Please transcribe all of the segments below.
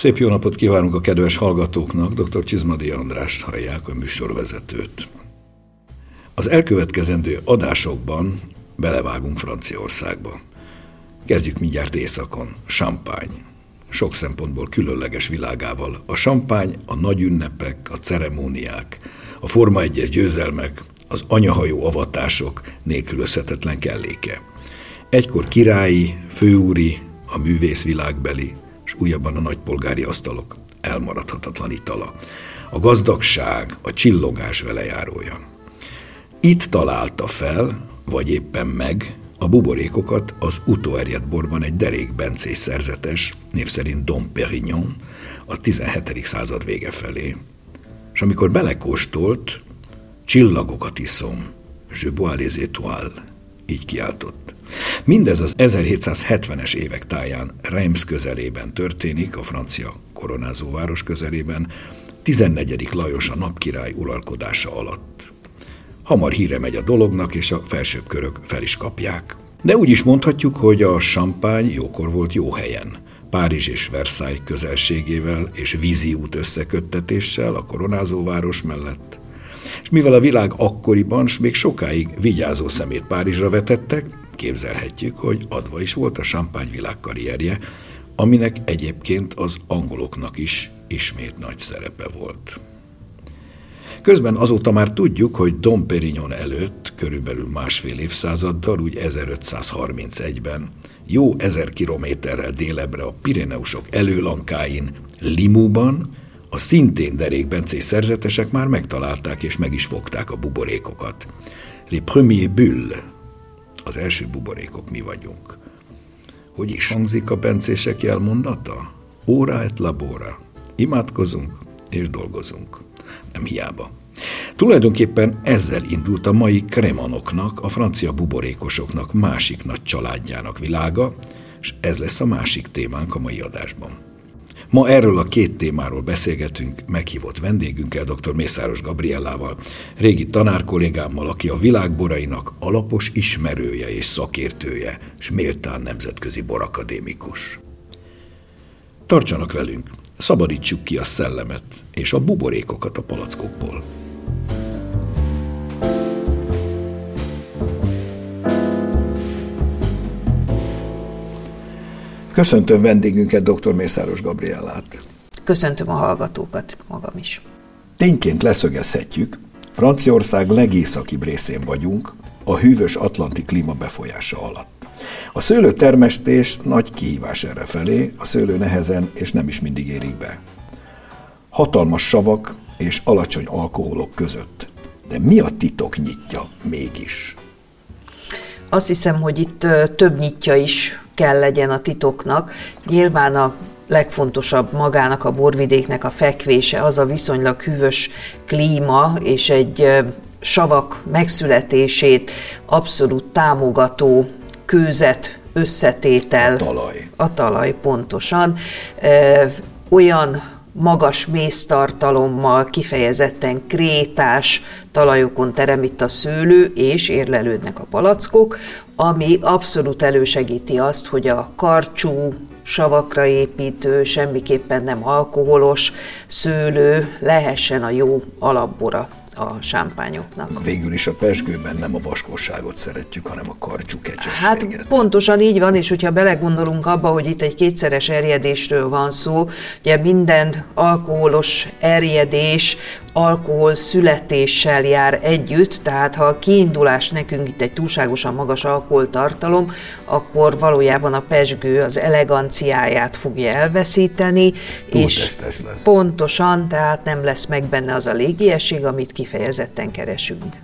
Szép jó napot kívánunk a kedves hallgatóknak, dr. Csizmadi Andrást hallják, a műsorvezetőt. Az elkövetkezendő adásokban belevágunk Franciaországba. Kezdjük mindjárt északon, Champagne. Sok szempontból különleges világával. A champagne, a nagy ünnepek, a ceremóniák, a Forma 1 győzelmek, az anyahajó avatások nélkülözhetetlen kelléke. Egykor királyi, főúri, a művészvilágbeli, és újabban a nagypolgári asztalok elmaradhatatlan itala. A gazdagság, a csillogás velejárója. Itt találta fel, vagy éppen meg, a buborékokat az utóerjedt borban egy derék bencés szerzetes, név szerint Dom Perignon, a 17. század vége felé. És amikor belekóstolt, csillagokat iszom, je bois les étoiles, így kiáltott. Mindez az 1770-es évek táján Reims közelében történik, a francia koronázóváros közelében, 14. Lajos a napkirály uralkodása alatt. Hamar híre megy a dolognak, és a felsőbb körök fel is kapják. De úgy is mondhatjuk, hogy a champagne jókor volt jó helyen. Párizs és Versailles közelségével és vízi út összeköttetéssel a koronázóváros mellett. És mivel a világ akkoriban, s még sokáig vigyázó szemét Párizsra vetettek, képzelhetjük, hogy adva is volt a champagne világ karrierje, aminek egyébként az angoloknak is ismét nagy szerepe volt. Közben azóta már tudjuk, hogy Dom Perignon előtt, körülbelül másfél évszázaddal, úgy 1531-ben, jó ezer kilométerrel délebre a Pireneusok előlankáin, Limúban, a szintén derékbencés szerzetesek már megtalálták és meg is fogták a buborékokat. Les premiers bulles, az első buborékok mi vagyunk. Hogy is hangzik a bencések jelmondata? Óra et labora. Imádkozunk és dolgozunk. Nem hiába. Tulajdonképpen ezzel indult a mai kremanoknak, a francia buborékosoknak másik nagy családjának világa, és ez lesz a másik témánk a mai adásban. Ma erről a két témáról beszélgetünk meghívott vendégünkkel, dr. Mészáros Gabriellával, régi tanárkollégámmal, aki a világborainak alapos ismerője és szakértője, és méltán nemzetközi borakadémikus. Tartsanak velünk, szabadítsuk ki a szellemet és a buborékokat a palackokból. Köszöntöm vendégünket, dr. Mészáros Gabriellát. Köszöntöm a hallgatókat magam is. Tényként leszögezhetjük, Franciaország legészakibb részén vagyunk, a hűvös atlanti klíma befolyása alatt. A szőlőtermesztés nagy kihívás erre felé, a szőlő nehezen és nem is mindig érik be. Hatalmas savak és alacsony alkoholok között. De mi a titok nyitja mégis? Azt hiszem, hogy itt több nyitja is kell legyen a titoknak. Nyilván a legfontosabb magának a borvidéknek a fekvése, az a viszonylag hűvös klíma és egy savak megszületését abszolút támogató kőzet összetétel. A talaj. A talaj, pontosan. Olyan magas méztartalommal, kifejezetten krétás talajokon terem itt a szőlő, és érlelődnek a palackok, ami abszolút elősegíti azt, hogy a karcsú, savakra építő, semmiképpen nem alkoholos szőlő lehessen a jó alapbora a sámpányoknak. Végül is a pesgőben nem a vaskosságot szeretjük, hanem a karcsú kecsességet. Hát pontosan így van, és hogyha belegondolunk abba, hogy itt egy kétszeres erjedésről van szó, ugye minden alkoholos erjedés alkohol születéssel jár együtt, tehát ha a kiindulás nekünk itt egy túlságosan magas alkoholtartalom, akkor valójában a pesgő az eleganciáját fogja elveszíteni, és lesz. pontosan, tehát nem lesz meg benne az a légiesség, amit kifejezetten keresünk.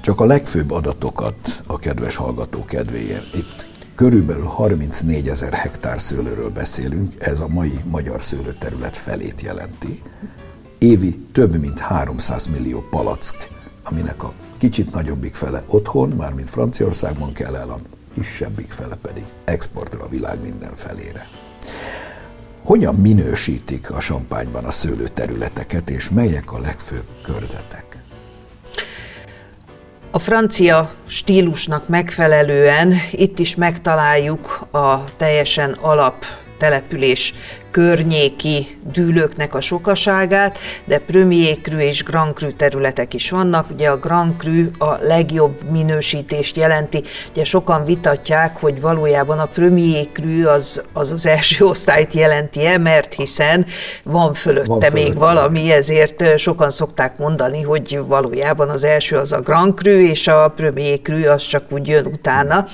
Csak a legfőbb adatokat a kedves hallgató kedvéért. Itt körülbelül 34 ezer hektár szőlőről beszélünk, ez a mai magyar szőlőterület felét jelenti évi több mint 300 millió palack, aminek a kicsit nagyobbik fele otthon, mármint Franciaországban kell el, a kisebbik fele pedig exportra a világ minden felére. Hogyan minősítik a sampányban a szőlőterületeket, és melyek a legfőbb körzetek? A francia stílusnak megfelelően itt is megtaláljuk a teljesen alap település környéki dűlőknek a sokaságát, de Premier Cru és Grand Cru területek is vannak. Ugye a Grand Cru a legjobb minősítést jelenti. Ugye sokan vitatják, hogy valójában a Premier Cru az az, az első osztályt jelenti-e, mert hiszen van fölötte van még fölötte. valami, ezért sokan szokták mondani, hogy valójában az első az a Grand Cru, és a Premier Cru az csak úgy jön utána.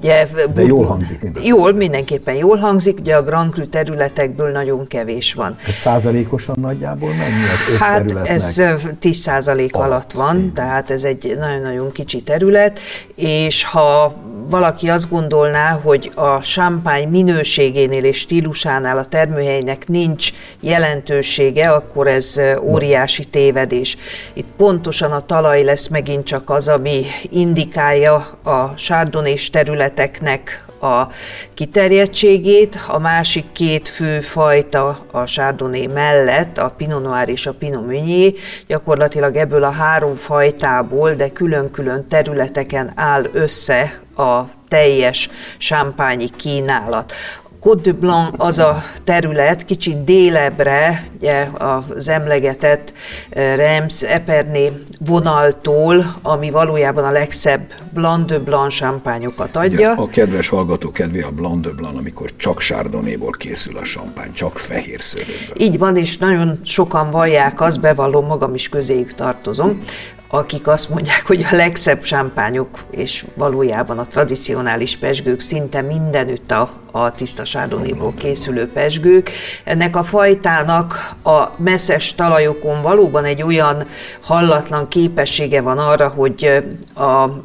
Ugye, de jól hangzik minden. Jól, mindenképpen jól hangzik. Ugye a Grand Cru területekből ebből nagyon kevés van. Ez százalékosan nagyjából mennyi az Hát ez 10 százalék alatt, alatt van, én. tehát ez egy nagyon-nagyon kicsi terület, és ha valaki azt gondolná, hogy a sámpány minőségénél és stílusánál a termőhelynek nincs jelentősége, akkor ez óriási tévedés. Itt pontosan a talaj lesz megint csak az, ami indikálja a sárdonés területeknek a kiterjedtségét, a másik két fő fajta a Chardonnay mellett, a Pinot Noir és a Pinot Meunier, gyakorlatilag ebből a három fajtából, de külön-külön területeken áll össze a teljes sámpányi kínálat. Côte de Blanc az a terület, kicsit délebre, ugye az emlegetett eh, Rems Epernay vonaltól, ami valójában a legszebb Blanc de Blanc sámpányokat adja. Ugye, a kedves hallgató kedvé a Blanc de Blanc, amikor csak sárdonyéból készül a sámpány, csak fehér szőlőből. Így van, és nagyon sokan vallják, azt bevallom, magam is közéjük tartozom, akik azt mondják, hogy a legszebb sámpányok, és valójában a tradicionális pesgők szinte mindenütt a, a tiszta sárdonyéból készülő pesgők. Ennek a fajtának a messzes talajokon valóban egy olyan hallatlan képessége van arra, hogy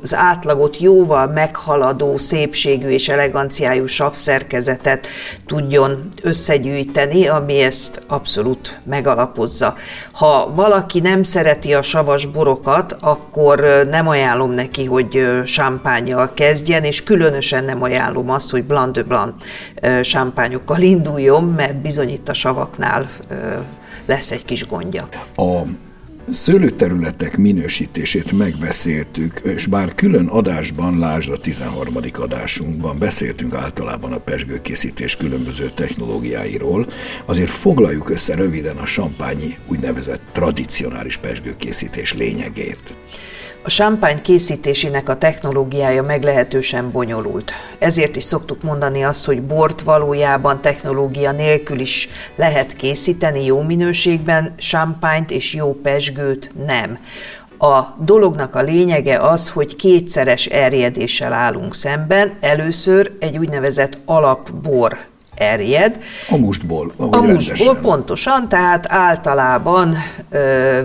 az átlagot jóval meghaladó szépségű és eleganciájú savszerkezetet tudjon összegyűjteni, ami ezt abszolút megalapozza. Ha valaki nem szereti a savas borokat, akkor nem ajánlom neki, hogy sámpányjal kezdjen, és különösen nem ajánlom azt, hogy Blanc de Blanc sámpányokkal induljon, mert bizony itt a savaknál lesz egy kis gondja. A szőlőterületek minősítését megbeszéltük, és bár külön adásban, lásd a 13. adásunkban beszéltünk általában a pesgőkészítés különböző technológiáiról, azért foglaljuk össze röviden a sampányi úgynevezett tradicionális pesgőkészítés lényegét. A sámpány készítésének a technológiája meglehetősen bonyolult. Ezért is szoktuk mondani azt, hogy bort valójában technológia nélkül is lehet készíteni jó minőségben, sámpányt és jó pesgőt nem. A dolognak a lényege az, hogy kétszeres erjedéssel állunk szemben. Először egy úgynevezett alapbor erjed. A mustból. A mustból pontosan, tehát általában ö,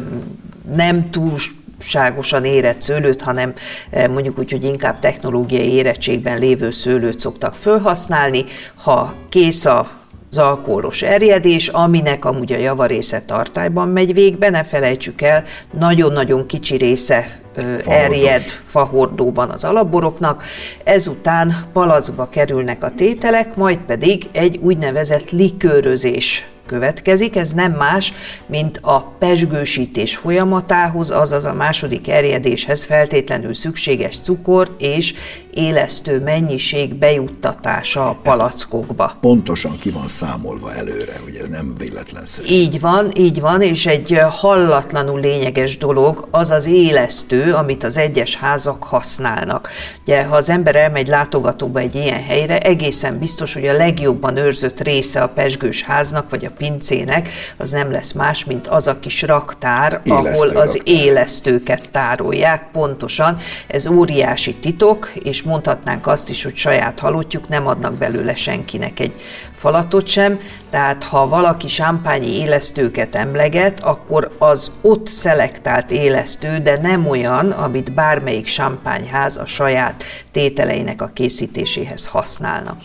nem túl ságosan érett szőlőt, hanem eh, mondjuk úgy, hogy inkább technológiai érettségben lévő szőlőt szoktak felhasználni. Ha kész a az alkoholos erjedés, aminek amúgy a javarésze tartályban megy végbe, ne felejtsük el, nagyon-nagyon kicsi része Fahordos. erjed fahordóban az alapboroknak, ezután palacba kerülnek a tételek, majd pedig egy úgynevezett likőrözés következik, ez nem más, mint a pesgősítés folyamatához, azaz a második erjedéshez feltétlenül szükséges cukor és élesztő mennyiség bejuttatása a palackokba. Ez pontosan ki van számolva előre, hogy ez nem véletlenszerű. Így van, így van, és egy hallatlanul lényeges dolog az az élesztő, amit az egyes házak használnak. Ugye, ha az ember elmegy látogatóba egy ilyen helyre, egészen biztos, hogy a legjobban őrzött része a pesgős háznak, vagy a pincének, az nem lesz más, mint az a kis raktár, az ahol az raktár. élesztőket tárolják, pontosan. Ez óriási titok, és mondhatnánk azt is, hogy saját halottjuk nem adnak belőle senkinek egy falatot sem, tehát ha valaki sámpányi élesztőket emleget, akkor az ott szelektált élesztő, de nem olyan, amit bármelyik sámpányház a saját tételeinek a készítéséhez használna.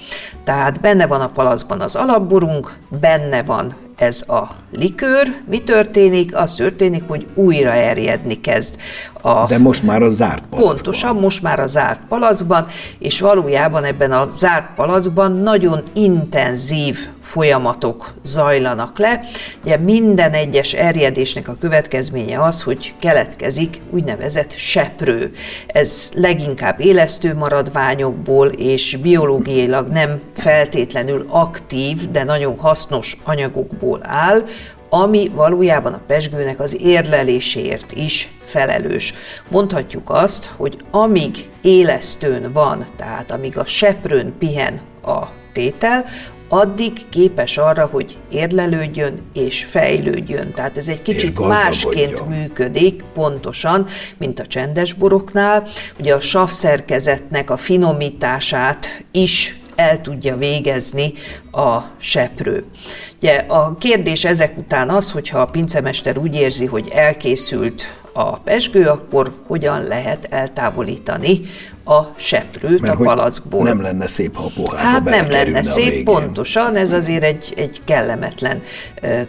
Tehát benne van a palacban az alapborunk, benne van ez a likőr. Mi történik? Az történik, hogy újra erjedni kezd. A... De most már a zárt palackban. Pontosan, most már a zárt palackban, és valójában ebben a zárt palackban nagyon intenzív folyamatok zajlanak le. Ugye minden egyes erjedésnek a következménye az, hogy keletkezik úgynevezett seprő. Ez leginkább élesztő maradványokból és biológiailag nem feltétlenül aktív, de nagyon hasznos anyagokból áll, ami valójában a pesgőnek az érleléséért is felelős. Mondhatjuk azt, hogy amíg élesztőn van, tehát amíg a seprőn pihen a tétel, addig képes arra, hogy érlelődjön és fejlődjön. Tehát ez egy kicsit másként működik pontosan, mint a csendes boroknál. Ugye a savszerkezetnek a finomítását is el tudja végezni a seprő. Ugye a kérdés ezek után az, hogyha a pincemester úgy érzi, hogy elkészült a pesgő, akkor hogyan lehet eltávolítani a seprőt Mert a palackból. nem lenne szép, ha a pohárba Hát nem lenne szép, pontosan, ez azért egy, egy kellemetlen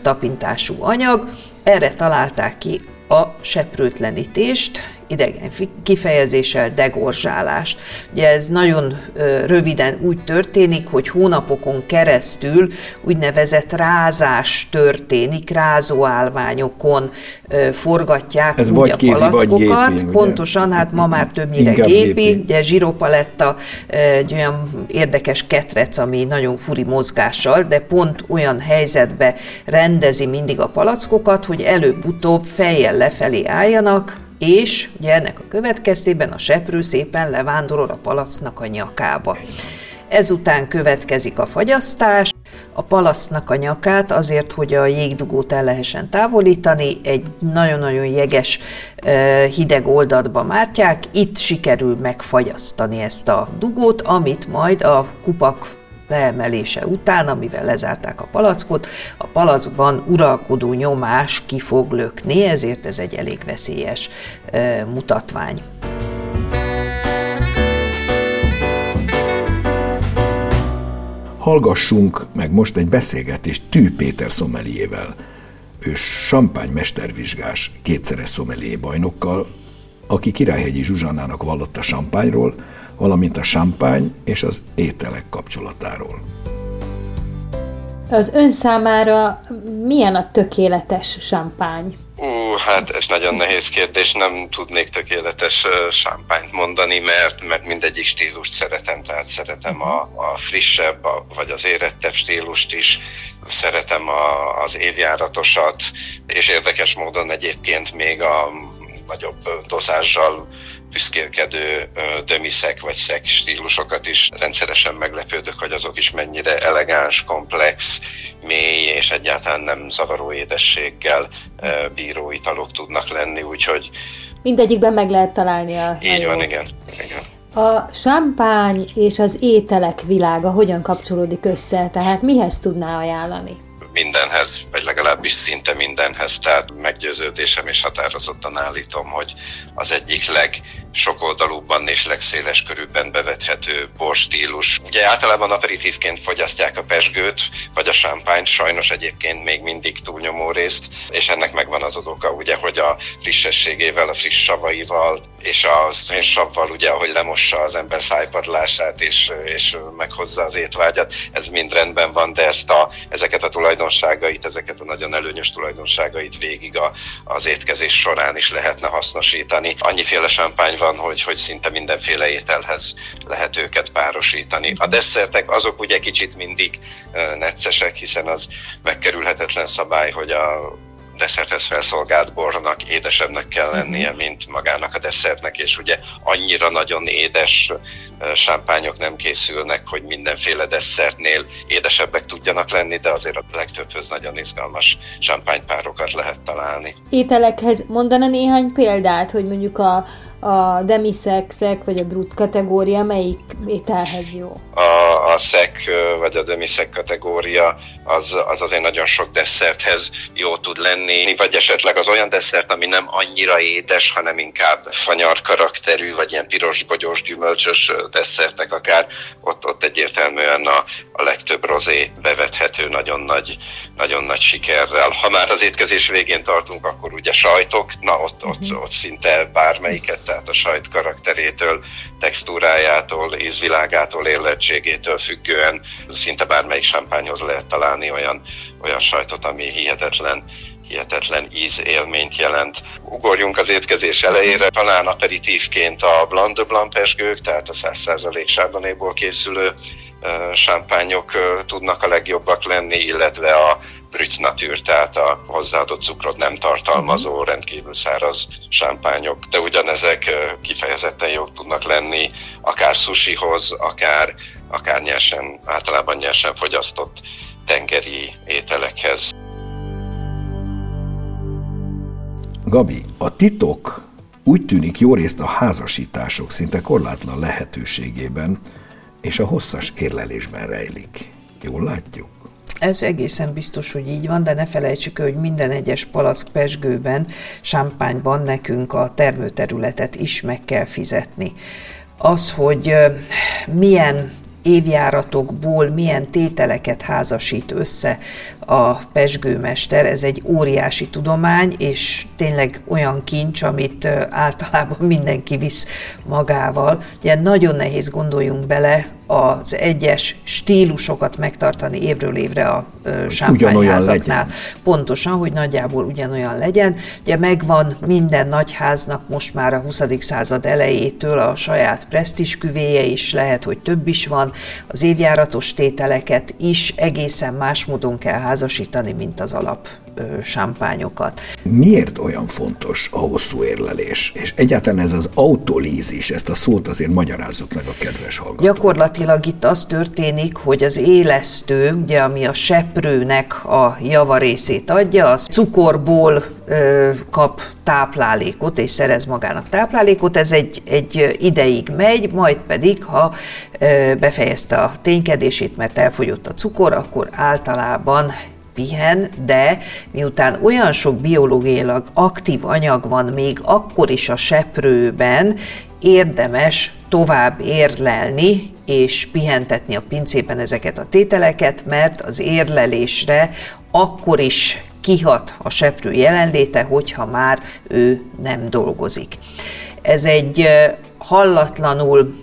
tapintású anyag. Erre találták ki a seprőtlenítést, idegen kifejezéssel degorzsálást. Ugye ez nagyon röviden úgy történik, hogy hónapokon keresztül úgynevezett rázás történik, rázóállványokon forgatják ez úgy a kézi, palackokat. Gépi, Pontosan, hát ma már többnyire gépi. gépi. Ugye zsiropaletta egy olyan érdekes ketrec, ami nagyon furi mozgással, de pont olyan helyzetbe rendezi mindig a palackokat, hogy előbb-utóbb fejjel lefelé álljanak, és ugye ennek a következtében a seprő szépen levándorol a palacnak a nyakába. Ezután következik a fagyasztás, a palasztnak a nyakát azért, hogy a jégdugót el lehessen távolítani, egy nagyon-nagyon jeges hideg oldatba mártják, itt sikerül megfagyasztani ezt a dugót, amit majd a kupak leemelése után, amivel lezárták a palackot, a palackban uralkodó nyomás ki fog lökni, ezért ez egy elég veszélyes e, mutatvány. Hallgassunk meg most egy beszélgetést Tű Péter szomeliével. Ő mestervizsgás, kétszeres szomelié bajnokkal, aki Királyhegyi Zsuzsannának vallott a valamint a sampány és az ételek kapcsolatáról. Az ön számára milyen a tökéletes sampány? Ú, hát ez nagyon nehéz kérdés, nem tudnék tökéletes sámpányt mondani, mert, mert mindegyik stílust szeretem, tehát szeretem a, a frissebb, a, vagy az érettebb stílust is, szeretem a, az évjáratosat, és érdekes módon egyébként még a nagyobb dozázsal büszkélkedő dömiszek vagy szek stílusokat is rendszeresen meglepődök, hogy azok is mennyire elegáns, komplex, mély és egyáltalán nem zavaró édességgel bíró italok tudnak lenni, úgyhogy Mindegyikben meg lehet találni a Így van, igen. igen. A sampány és az ételek világa hogyan kapcsolódik össze? Tehát mihez tudná ajánlani? Mindenhez, vagy legalábbis szinte mindenhez, tehát meggyőződésem és határozottan állítom, hogy az egyik legsokoldalúbban és legszéles körülben bevethető borstílus. Ugye általában aperitívként fogyasztják a pesgőt, vagy a sámpányt, sajnos egyébként még mindig túlnyomó részt, és ennek megvan az az oka, ugye, hogy a frissességével, a friss savaival, és az én savval, ugye, ahogy lemossa az ember szájpadlását, és, és meghozza az étvágyat, ez mind rendben van, de ezt a, ezeket a tulajdon tulajdonságait, ezeket a nagyon előnyös tulajdonságait végig a, az étkezés során is lehetne hasznosítani. Annyiféle sámpány van, hogy, hogy szinte mindenféle ételhez lehet őket párosítani. A desszertek azok ugye kicsit mindig neccesek, hiszen az megkerülhetetlen szabály, hogy a desszerthez felszolgált bornak édesebbnek kell mhm. lennie, mint magának a desszertnek, és ugye annyira nagyon édes sámpányok nem készülnek, hogy mindenféle desszertnél édesebbek tudjanak lenni, de azért a legtöbbhöz nagyon izgalmas sámpánypárokat lehet találni. Ételekhez mondana néhány példát, hogy mondjuk a, a demiszexek vagy a brut kategória melyik ételhez jó? A, a szek vagy a demiszek kategória az, az azért nagyon sok desszerthez jó tud lenni, vagy esetleg az olyan desszert, ami nem annyira édes, hanem inkább fanyar karakterű, vagy ilyen piros, bogyós, gyümölcsös desszertek akár, ott, ott egyértelműen a, a legtöbb rozé bevethető nagyon nagy, nagyon nagy sikerrel. Ha már az étkezés végén tartunk, akkor ugye sajtok, na ott, ott, ott szinte bármelyiket, tehát a sajt karakterétől, textúrájától, ízvilágától, érlettségétől függően szinte bármelyik sámpányhoz lehet találni olyan, olyan sajtot, ami hihetetlen hihetetlen ízélményt jelent. Ugorjunk az étkezés elejére, talán aperitívként a Blanc de Blanc pesgők, tehát a 100% sárdonyéból készülő sámpányok tudnak a legjobbak lenni, illetve a brüt nature, tehát a hozzáadott cukrot nem tartalmazó, mhm. rendkívül száraz sámpányok, de ugyanezek kifejezetten jók tudnak lenni, akár sushihoz, akár, akár nyersen, általában nyersen fogyasztott tengeri ételekhez. Gabi, a titok úgy tűnik jó részt a házasítások szinte korlátlan lehetőségében és a hosszas érlelésben rejlik. Jól látjuk? Ez egészen biztos, hogy így van, de ne felejtsük, hogy minden egyes palack pesgőben, sámpányban nekünk a termőterületet is meg kell fizetni. Az, hogy milyen évjáratokból milyen tételeket házasít össze a pesgőmester, ez egy óriási tudomány, és tényleg olyan kincs, amit általában mindenki visz magával. Ugye nagyon nehéz gondoljunk bele az egyes stílusokat megtartani évről évre a sámpányházaknál. Pontosan, hogy nagyjából ugyanolyan legyen. Ugye megvan minden nagyháznak most már a 20. század elejétől a saját presztisküvéje is, lehet, hogy több is van. Az évjáratos tételeket is egészen más módon kell házasítani, mint az alap sámpányokat. Miért olyan fontos a hosszú érlelés? És egyáltalán ez az autolízis, ezt a szót azért magyarázzuk meg a kedves hallgatók. Gyakorlatilag itt az történik, hogy az élesztő, ugye, ami a seprőnek a javarészét adja, az cukorból ö, kap táplálékot, és szerez magának táplálékot, ez egy, egy ideig megy, majd pedig, ha ö, befejezte a ténykedését, mert elfogyott a cukor, akkor általában pihen, de miután olyan sok biológiailag aktív anyag van még akkor is a seprőben, érdemes tovább érlelni és pihentetni a pincében ezeket a tételeket, mert az érlelésre akkor is kihat a seprő jelenléte, hogyha már ő nem dolgozik. Ez egy hallatlanul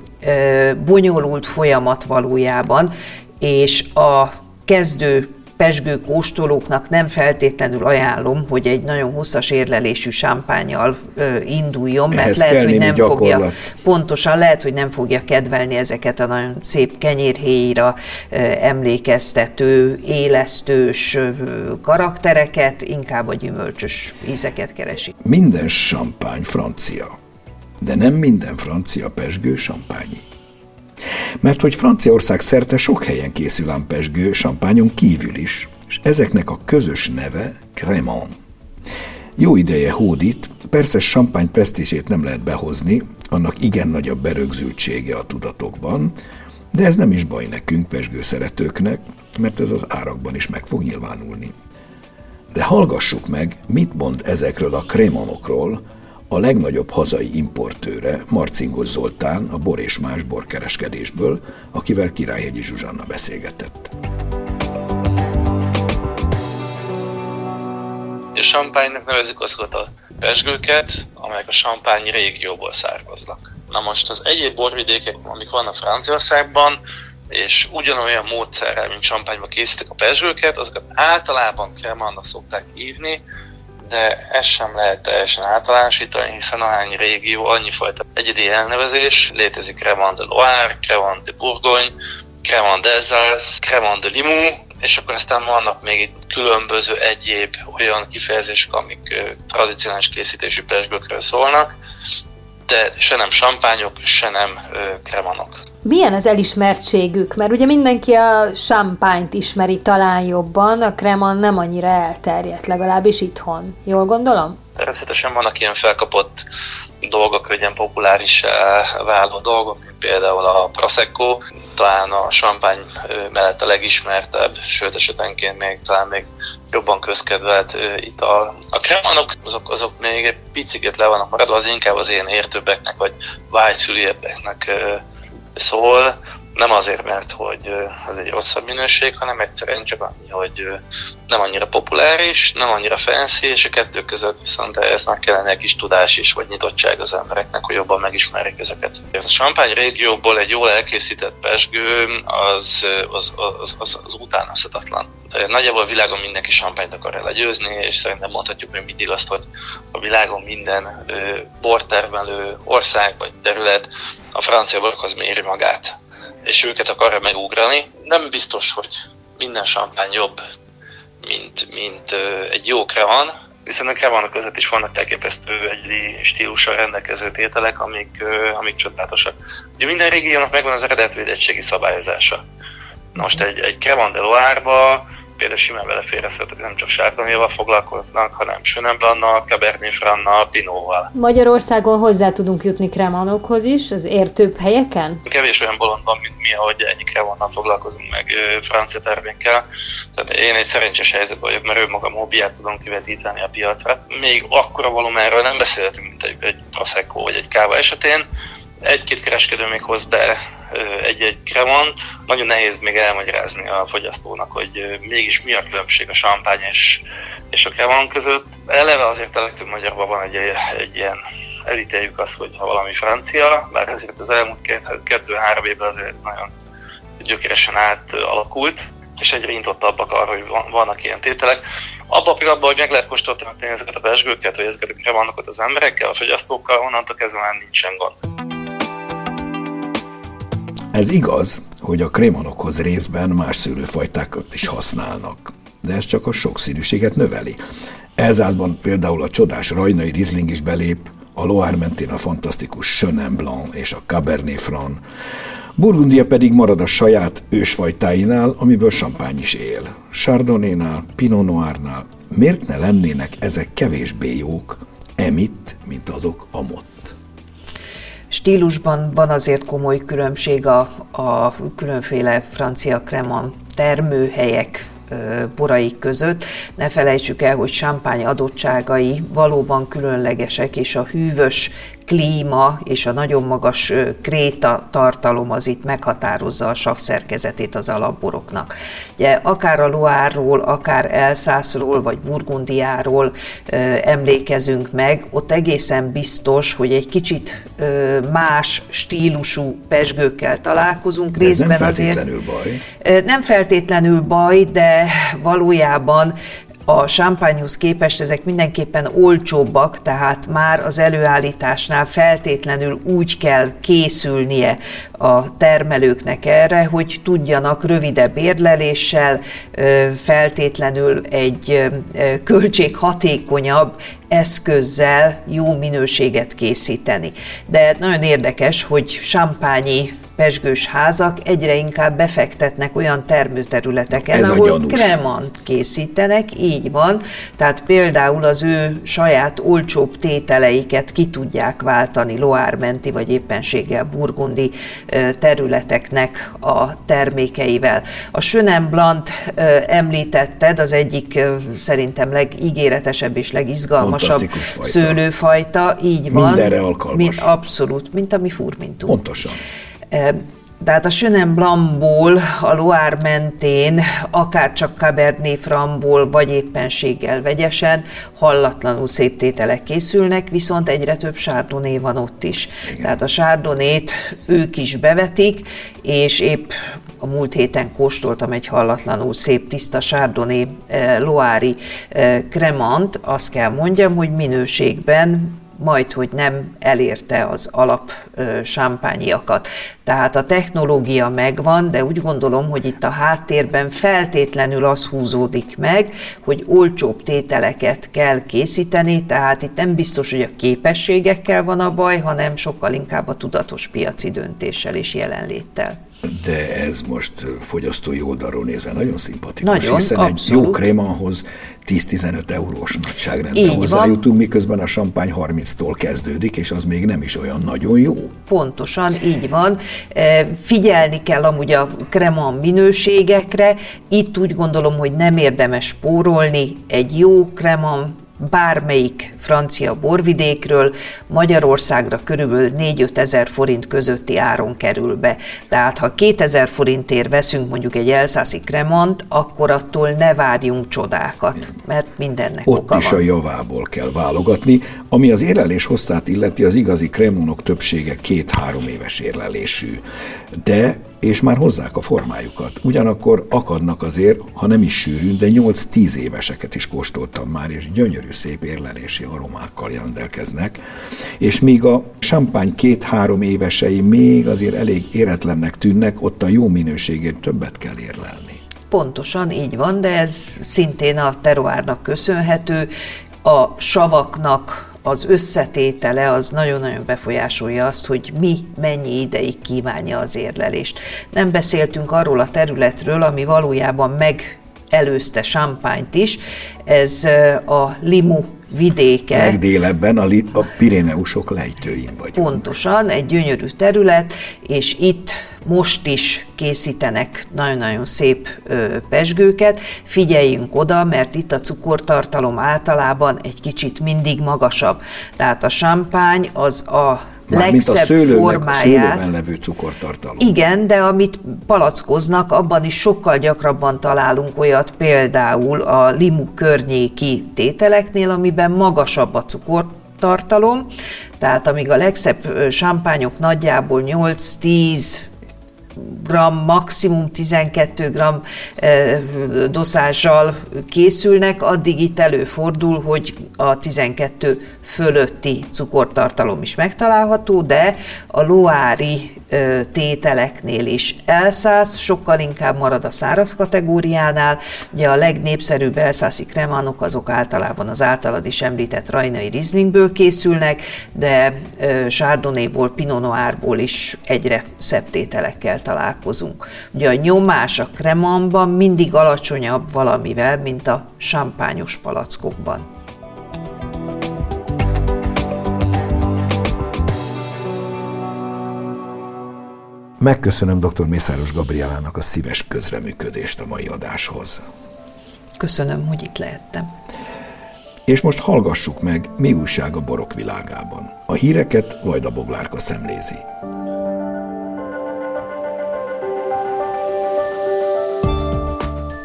bonyolult folyamat valójában, és a kezdő pesgő kóstolóknak nem feltétlenül ajánlom, hogy egy nagyon hosszas érlelésű sámpányjal ö, induljon, mert Ehhez lehet, hogy nem gyakorlat. fogja, pontosan lehet, hogy nem fogja kedvelni ezeket a nagyon szép kenyérhéjra ö, emlékeztető, élesztős ö, karaktereket, inkább a gyümölcsös ízeket keresi. Minden sampány francia, de nem minden francia pesgő sampányi. Mert hogy Franciaország szerte sok helyen készül ámpesgő, sampányon kívül is, és ezeknek a közös neve Cremant. Jó ideje hódít, persze sampány presztízsét nem lehet behozni, annak igen nagy a berögzültsége a tudatokban, de ez nem is baj nekünk, pesgő szeretőknek, mert ez az árakban is meg fog nyilvánulni. De hallgassuk meg, mit mond ezekről a krémonokról, a legnagyobb hazai importőre Marcingos Zoltán a bor és más borkereskedésből, akivel Királyhegyi Zsuzsanna beszélgetett. A sampánynak nevezik azokat a pesgőket, amelyek a sampány régióból származnak. Na most az egyéb borvidékek, amik vannak Franciaországban, és ugyanolyan módszerrel, mint sampányban készítik a pesgőket, azokat általában kremannak szokták hívni, de ezt sem lehet teljesen általánosítani, hiszen ahány régió, annyi fajta egyedi elnevezés, létezik Cremant de Loire, Cremant de Bourgogne, Cremant d'Alsace, Cremant de Limoux, és akkor aztán vannak még itt különböző egyéb olyan kifejezések, amik tradicionális készítésű pesgőkről szólnak, de se nem sampányok, se nem kremanok. Milyen az elismertségük? Mert ugye mindenki a champányt ismeri talán jobban, a kreman nem annyira elterjedt, legalábbis itthon. Jól gondolom? Természetesen vannak ilyen felkapott dolgok, könnyen populáris váló dolgok, mint például a Prosecco, talán a champagne mellett a legismertebb, sőt esetenként még talán még jobban közkedvelt ital. A kremanok azok, azok még egy picit le vannak maradva, az inkább az ilyen értőbbeknek vagy vágyfüliebbeknek szól nem azért, mert hogy ez egy rosszabb minőség, hanem egyszerűen csak annyi, hogy nem annyira populáris, nem annyira fancy, és a kettő között viszont ez már kellene egy kis tudás is, vagy nyitottság az embereknek, hogy jobban megismerjék ezeket. A champagne régióból egy jól elkészített pesgő az, az, az, az, az utánozhatatlan. Nagyjából a világon mindenki champagne akar legyőzni, és szerintem mondhatjuk még mindig azt, hogy a világon minden bortermelő ország vagy terület a francia borokhoz méri magát és őket akarja megugrani. Nem biztos, hogy minden sampány jobb, mint, mint egy jó krevan, hiszen a krevanok között is vannak elképesztő egyedi stílussal rendelkező tételek, amik, amik csodálatosak. Ugye minden régiónak megvan az eredetvédettségi szabályozása. Most egy, egy Crevan de Loire-ba például simán beleférezhet, hogy nem csak Sárdonéval foglalkoznak, hanem Sönenblannal, Cabernet Frannal, Pinóval. Magyarországon hozzá tudunk jutni kremanokhoz is, az értőbb helyeken? Kevés olyan bolond van, mint mi, ahogy ennyi kremannal foglalkozunk meg francia termékkel. Tehát én egy szerencsés helyzetben vagyok, mert ő maga mobiát tudom kivetíteni a piacra. Még akkora volumenről nem beszélhetünk, mint egy, egy Prosecco vagy egy káva esetén, egy-két kereskedő még hoz be egy-egy kremant. Nagyon nehéz még elmagyarázni a fogyasztónak, hogy mégis mi a különbség a sampány és, és a kremant között. Eleve azért a legtöbb magyarban van egy, egy ilyen elítéljük azt, hogy ha valami francia, bár ezért az elmúlt kettő-három évben azért nagyon gyökeresen átalakult, és egyre intottabbak arra, hogy vannak ilyen tételek. Abban a pillanatban, hogy meg lehet kóstoltatni ezeket a besgőket, vagy ezeket a kremanokat az emberekkel, a fogyasztókkal, onnantól kezdve már nincsen gond. Ez igaz, hogy a krémanokhoz részben más szőlőfajtákat is használnak, de ez csak a sokszínűséget növeli. Elzászban például a csodás rajnai rizling is belép, a Loire mentén a fantasztikus Chenin Blanc és a Cabernet Franc, Burgundia pedig marad a saját ősfajtáinál, amiből champagne is él. Chardonnay-nál, Pinot Noirnál miért ne lennének ezek kevésbé jók, emitt, mint azok amott? Stílusban van azért komoly különbség a, a különféle francia kremon termőhelyek borai között. Ne felejtsük el, hogy champagne adottságai valóban különlegesek, és a hűvös klíma és a nagyon magas kréta tartalom az itt meghatározza a sav szerkezetét az alapboroknak. Ugye akár a Loárról, akár Elszászról vagy Burgundiáról emlékezünk meg, ott egészen biztos, hogy egy kicsit más stílusú pesgőkkel találkozunk. De ez Részben nem feltétlenül azért, baj. Nem feltétlenül baj, de valójában a champagnehoz képest ezek mindenképpen olcsóbbak, tehát már az előállításnál feltétlenül úgy kell készülnie a termelőknek erre, hogy tudjanak rövidebb érleléssel feltétlenül egy költséghatékonyabb eszközzel jó minőséget készíteni. De nagyon érdekes, hogy champagne pesgős házak egyre inkább befektetnek olyan termőterületeken, Ez ahol kremant készítenek, így van, tehát például az ő saját olcsóbb tételeiket ki tudják váltani Loármenti vagy éppenséggel burgundi területeknek a termékeivel. A Blant említetted, az egyik szerintem legígéretesebb és legizgalmasabb szőlőfajta, így van. Mindenre alkalmas. Min, abszolút, mint a mi furmintunk. Pontosan. Tehát a Sönen Blancból, a Loire mentén, akár csak Cabernet Francból, vagy éppenséggel vegyesen, hallatlanul szép tételek készülnek, viszont egyre több Chardonnay van ott is. Igen. Tehát a Chardonnay-t ők is bevetik, és épp a múlt héten kóstoltam egy hallatlanul szép, tiszta Chardonnay Loári kremant, azt kell mondjam, hogy minőségben majd, hogy nem elérte az alap sámpányiakat. Tehát a technológia megvan, de úgy gondolom, hogy itt a háttérben feltétlenül az húzódik meg, hogy olcsóbb tételeket kell készíteni, tehát itt nem biztos, hogy a képességekkel van a baj, hanem sokkal inkább a tudatos piaci döntéssel és jelenléttel. De ez most fogyasztói oldalról nézve nagyon szimpatikus, nagyon, hiszen abszolút. egy jó krémahoz 10-15 eurós nagyságrendben hozzájutunk, miközben a sampány 30-tól kezdődik, és az még nem is olyan nagyon jó. Pontosan, így van. Figyelni kell amúgy a krema minőségekre. Itt úgy gondolom, hogy nem érdemes spórolni. Egy jó krema bármelyik francia borvidékről Magyarországra körülbelül 4-5 ezer forint közötti áron kerül be. Tehát ha 2000 forintért veszünk mondjuk egy elszászi kremant, akkor attól ne várjunk csodákat, mert mindennek Ott oka is van. a javából kell válogatni, ami az érlelés hosszát illeti, az igazi kremonok többsége két-három éves érlelésű. De és már hozzák a formájukat. Ugyanakkor akadnak azért, ha nem is sűrűn, de 8-10 éveseket is kóstoltam már, és gyönyörű szép érlelési aromákkal rendelkeznek. És míg a champagne két-három évesei még azért elég éretlennek tűnnek, ott a jó minőségért többet kell érlelni. Pontosan így van, de ez szintén a teruárnak köszönhető, a savaknak az összetétele az nagyon-nagyon befolyásolja azt, hogy mi mennyi ideig kívánja az érlelést. Nem beszéltünk arról a területről, ami valójában megelőzte Champagne-t is, ez a Limu vidéke. Legdélebben a, a Pireneusok lejtőin vagyunk. Pontosan, egy gyönyörű terület, és itt most is készítenek nagyon-nagyon szép pesgőket. Figyeljünk oda, mert itt a cukortartalom általában egy kicsit mindig magasabb. Tehát a champagne az a a legszebb szőlőnek, formáját. szőlőben levő cukortartalom. Igen, de amit palackoznak, abban is sokkal gyakrabban találunk olyat, például a limu környéki tételeknél, amiben magasabb a cukortartalom, tehát amíg a legszebb sámpányok nagyjából 8-10 gram, maximum 12 gram doszással készülnek, addig itt előfordul, hogy a 12 fölötti cukortartalom is megtalálható, de a loári tételeknél is elszász, sokkal inkább marad a száraz kategóriánál. Ugye a legnépszerűbb elszászi kremánok azok általában az általad is említett rajnai rizlingből készülnek, de sárdonnayból, pinot noirból is egyre szebb tételekkel találkozunk. Ugye a nyomás a kremanban mindig alacsonyabb valamivel, mint a sampányos palackokban. Megköszönöm dr. Mészáros Gabrielának a szíves közreműködést a mai adáshoz. Köszönöm, hogy itt lehettem. És most hallgassuk meg, mi újság a borok világában. A híreket Vajda Boglárka szemlézi.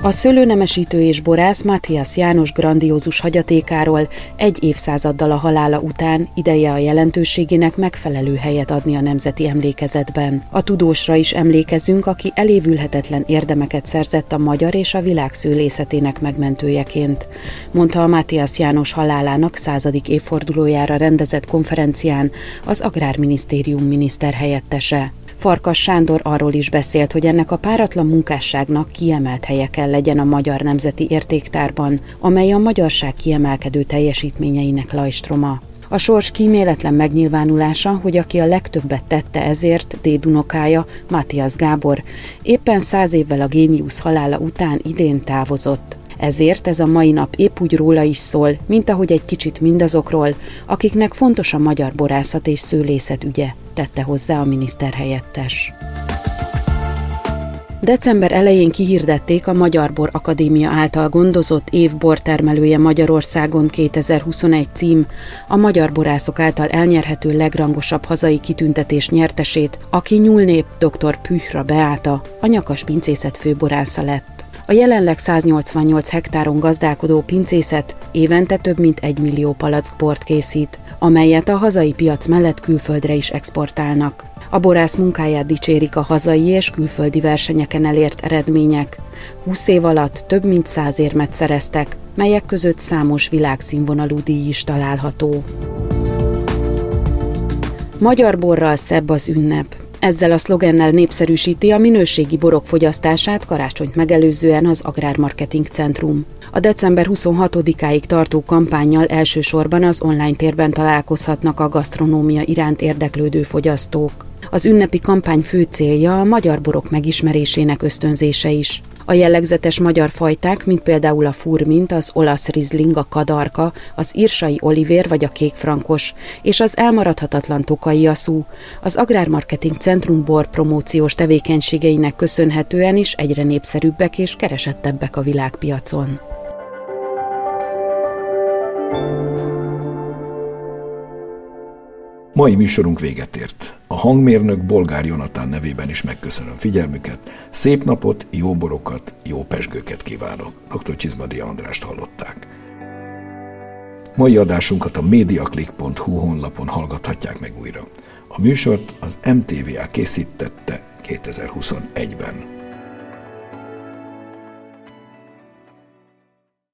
A szőlőnemesítő és borász Matthias János grandiózus hagyatékáról egy évszázaddal a halála után ideje a jelentőségének megfelelő helyet adni a nemzeti emlékezetben. A tudósra is emlékezünk, aki elévülhetetlen érdemeket szerzett a magyar és a világ szőlészetének megmentőjeként, mondta a Matthias János halálának századik évfordulójára rendezett konferencián az Agrárminisztérium miniszter helyettese. Farkas Sándor arról is beszélt, hogy ennek a páratlan munkásságnak kiemelt helye kell legyen a Magyar Nemzeti Értéktárban, amely a magyarság kiemelkedő teljesítményeinek lajstroma. A sors kíméletlen megnyilvánulása, hogy aki a legtöbbet tette ezért, dédunokája, Matthias Gábor, éppen száz évvel a géniusz halála után idén távozott. Ezért ez a mai nap épp úgy róla is szól, mint ahogy egy kicsit mindazokról, akiknek fontos a magyar borászat és szőlészet ügye, tette hozzá a miniszter helyettes. December elején kihirdették a Magyar Bor Akadémia által gondozott év bortermelője Magyarországon 2021 cím, a magyar borászok által elnyerhető legrangosabb hazai kitüntetés nyertesét, aki nyúlnép dr. Pühra Beáta, a nyakas pincészet főborásza lett. A jelenleg 188 hektáron gazdálkodó pincészet évente több mint egy millió palack bort készít, amelyet a hazai piac mellett külföldre is exportálnak. A borász munkáját dicsérik a hazai és külföldi versenyeken elért eredmények. 20 év alatt több mint száz érmet szereztek, melyek között számos világszínvonalú díj is található. Magyar borral szebb az ünnep. Ezzel a szlogennel népszerűsíti a minőségi borok fogyasztását karácsonyt megelőzően az Agrármarketing Centrum. A december 26-áig tartó kampányjal elsősorban az online térben találkozhatnak a gasztronómia iránt érdeklődő fogyasztók. Az ünnepi kampány fő célja a magyar borok megismerésének ösztönzése is. A jellegzetes magyar fajták, mint például a furmint, az olasz rizling, a kadarka, az írsai olivér vagy a kékfrankos, és az elmaradhatatlan tokai aszú, az Agrármarketing Centrum bor promóciós tevékenységeinek köszönhetően is egyre népszerűbbek és keresettebbek a világpiacon. Mai műsorunk véget ért. A hangmérnök Bolgár Jonatán nevében is megköszönöm figyelmüket. Szép napot, jó borokat, jó pesgőket kívánok. Dr. Csizmadia Andrást hallották. Mai adásunkat a mediaclick.hu honlapon hallgathatják meg újra. A műsort az MTVA készítette 2021-ben.